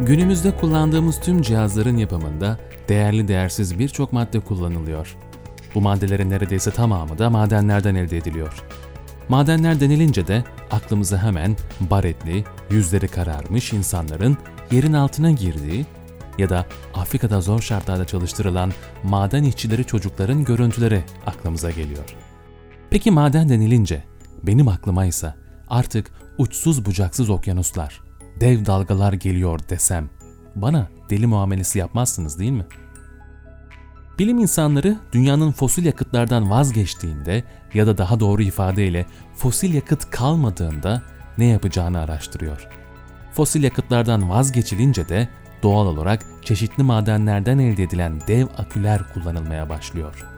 Günümüzde kullandığımız tüm cihazların yapımında değerli değersiz birçok madde kullanılıyor. Bu maddelerin neredeyse tamamı da madenlerden elde ediliyor. Madenler denilince de aklımıza hemen baretli, yüzleri kararmış insanların yerin altına girdiği ya da Afrika'da zor şartlarda çalıştırılan maden işçileri çocukların görüntüleri aklımıza geliyor. Peki maden denilince benim aklıma ise artık uçsuz bucaksız okyanuslar, dev dalgalar geliyor desem bana deli muamelesi yapmazsınız değil mi? Bilim insanları dünyanın fosil yakıtlardan vazgeçtiğinde ya da daha doğru ifadeyle fosil yakıt kalmadığında ne yapacağını araştırıyor. Fosil yakıtlardan vazgeçilince de doğal olarak çeşitli madenlerden elde edilen dev aküler kullanılmaya başlıyor.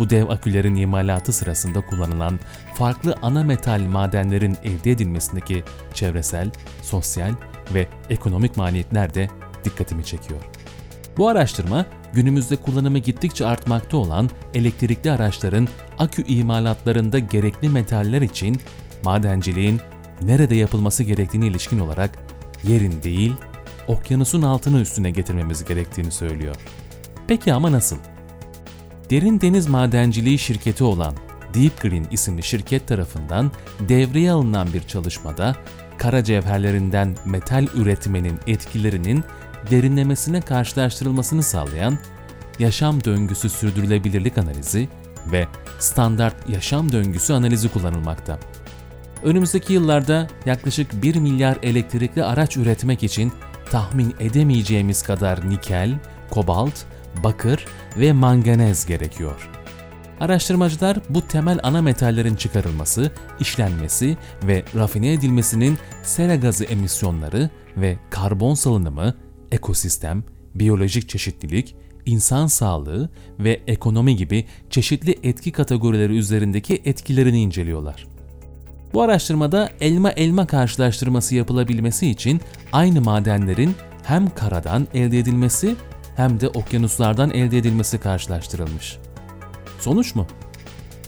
Bu dev akülerin imalatı sırasında kullanılan farklı ana metal madenlerin elde edilmesindeki çevresel, sosyal ve ekonomik maliyetler de dikkatimi çekiyor. Bu araştırma günümüzde kullanımı gittikçe artmakta olan elektrikli araçların akü imalatlarında gerekli metaller için madenciliğin nerede yapılması gerektiğine ilişkin olarak yerin değil, okyanusun altını üstüne getirmemiz gerektiğini söylüyor. Peki ama nasıl? Derin Deniz Madenciliği şirketi olan Deep Green isimli şirket tarafından devreye alınan bir çalışmada kara cevherlerinden metal üretmenin etkilerinin derinlemesine karşılaştırılmasını sağlayan yaşam döngüsü sürdürülebilirlik analizi ve standart yaşam döngüsü analizi kullanılmakta. Önümüzdeki yıllarda yaklaşık 1 milyar elektrikli araç üretmek için tahmin edemeyeceğimiz kadar nikel, kobalt, bakır ve manganez gerekiyor. Araştırmacılar bu temel ana metallerin çıkarılması, işlenmesi ve rafine edilmesinin sera gazı emisyonları ve karbon salınımı, ekosistem, biyolojik çeşitlilik, insan sağlığı ve ekonomi gibi çeşitli etki kategorileri üzerindeki etkilerini inceliyorlar. Bu araştırmada elma elma karşılaştırması yapılabilmesi için aynı madenlerin hem karadan elde edilmesi hem de okyanuslardan elde edilmesi karşılaştırılmış. Sonuç mu?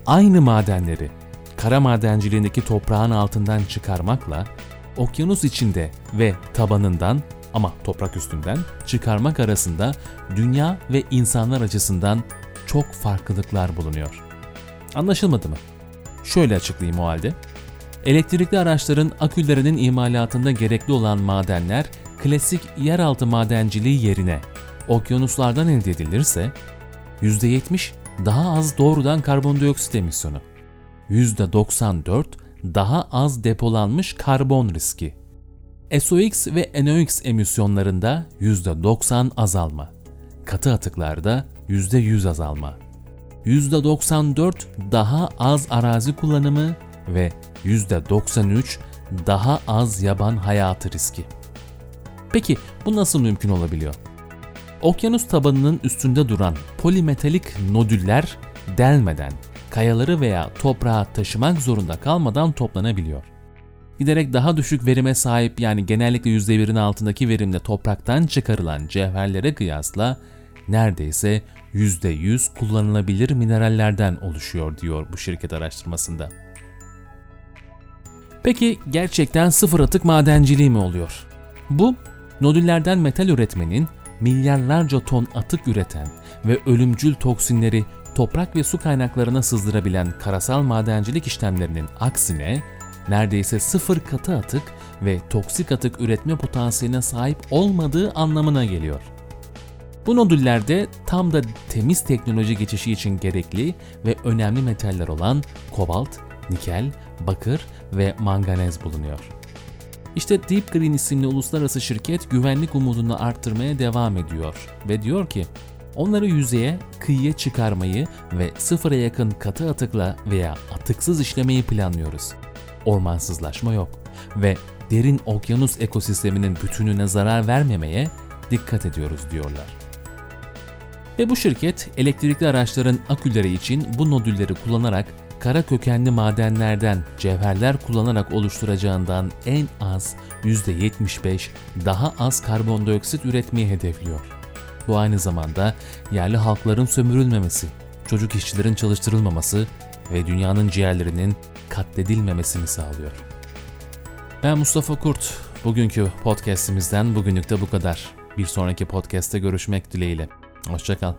Aynı madenleri kara madenciliğindeki toprağın altından çıkarmakla okyanus içinde ve tabanından ama toprak üstünden çıkarmak arasında dünya ve insanlar açısından çok farklılıklar bulunuyor. Anlaşılmadı mı? Şöyle açıklayayım o halde. Elektrikli araçların akülerinin imalatında gerekli olan madenler klasik yeraltı madenciliği yerine okyanuslardan elde edilirse %70 daha az doğrudan karbondioksit emisyonu, %94 daha az depolanmış karbon riski, SOx ve NOx emisyonlarında %90 azalma, katı atıklarda %100 azalma, %94 daha az arazi kullanımı ve %93 daha az yaban hayatı riski. Peki bu nasıl mümkün olabiliyor? Okyanus tabanının üstünde duran polimetalik nodüller delmeden, kayaları veya toprağı taşımak zorunda kalmadan toplanabiliyor. Giderek daha düşük verime sahip yani genellikle %1'in altındaki verimle topraktan çıkarılan cevherlere kıyasla neredeyse %100 kullanılabilir minerallerden oluşuyor diyor bu şirket araştırmasında. Peki gerçekten sıfır atık madenciliği mi oluyor? Bu, nodüllerden metal üretmenin milyarlarca ton atık üreten ve ölümcül toksinleri toprak ve su kaynaklarına sızdırabilen karasal madencilik işlemlerinin aksine neredeyse sıfır katı atık ve toksik atık üretme potansiyeline sahip olmadığı anlamına geliyor. Bu nodüllerde tam da temiz teknoloji geçişi için gerekli ve önemli metaller olan kobalt, nikel, bakır ve manganez bulunuyor. İşte Deep Green isimli uluslararası şirket güvenlik umudunu arttırmaya devam ediyor ve diyor ki onları yüzeye, kıyıya çıkarmayı ve sıfıra yakın katı atıkla veya atıksız işlemeyi planlıyoruz. Ormansızlaşma yok ve derin okyanus ekosisteminin bütününe zarar vermemeye dikkat ediyoruz diyorlar. Ve bu şirket elektrikli araçların aküleri için bu nodülleri kullanarak kara kökenli madenlerden cevherler kullanarak oluşturacağından en az %75 daha az karbondioksit üretmeyi hedefliyor. Bu aynı zamanda yerli halkların sömürülmemesi, çocuk işçilerin çalıştırılmaması ve dünyanın ciğerlerinin katledilmemesini sağlıyor. Ben Mustafa Kurt. Bugünkü podcastimizden bugünlük de bu kadar. Bir sonraki podcast'te görüşmek dileğiyle. Hoşçakal.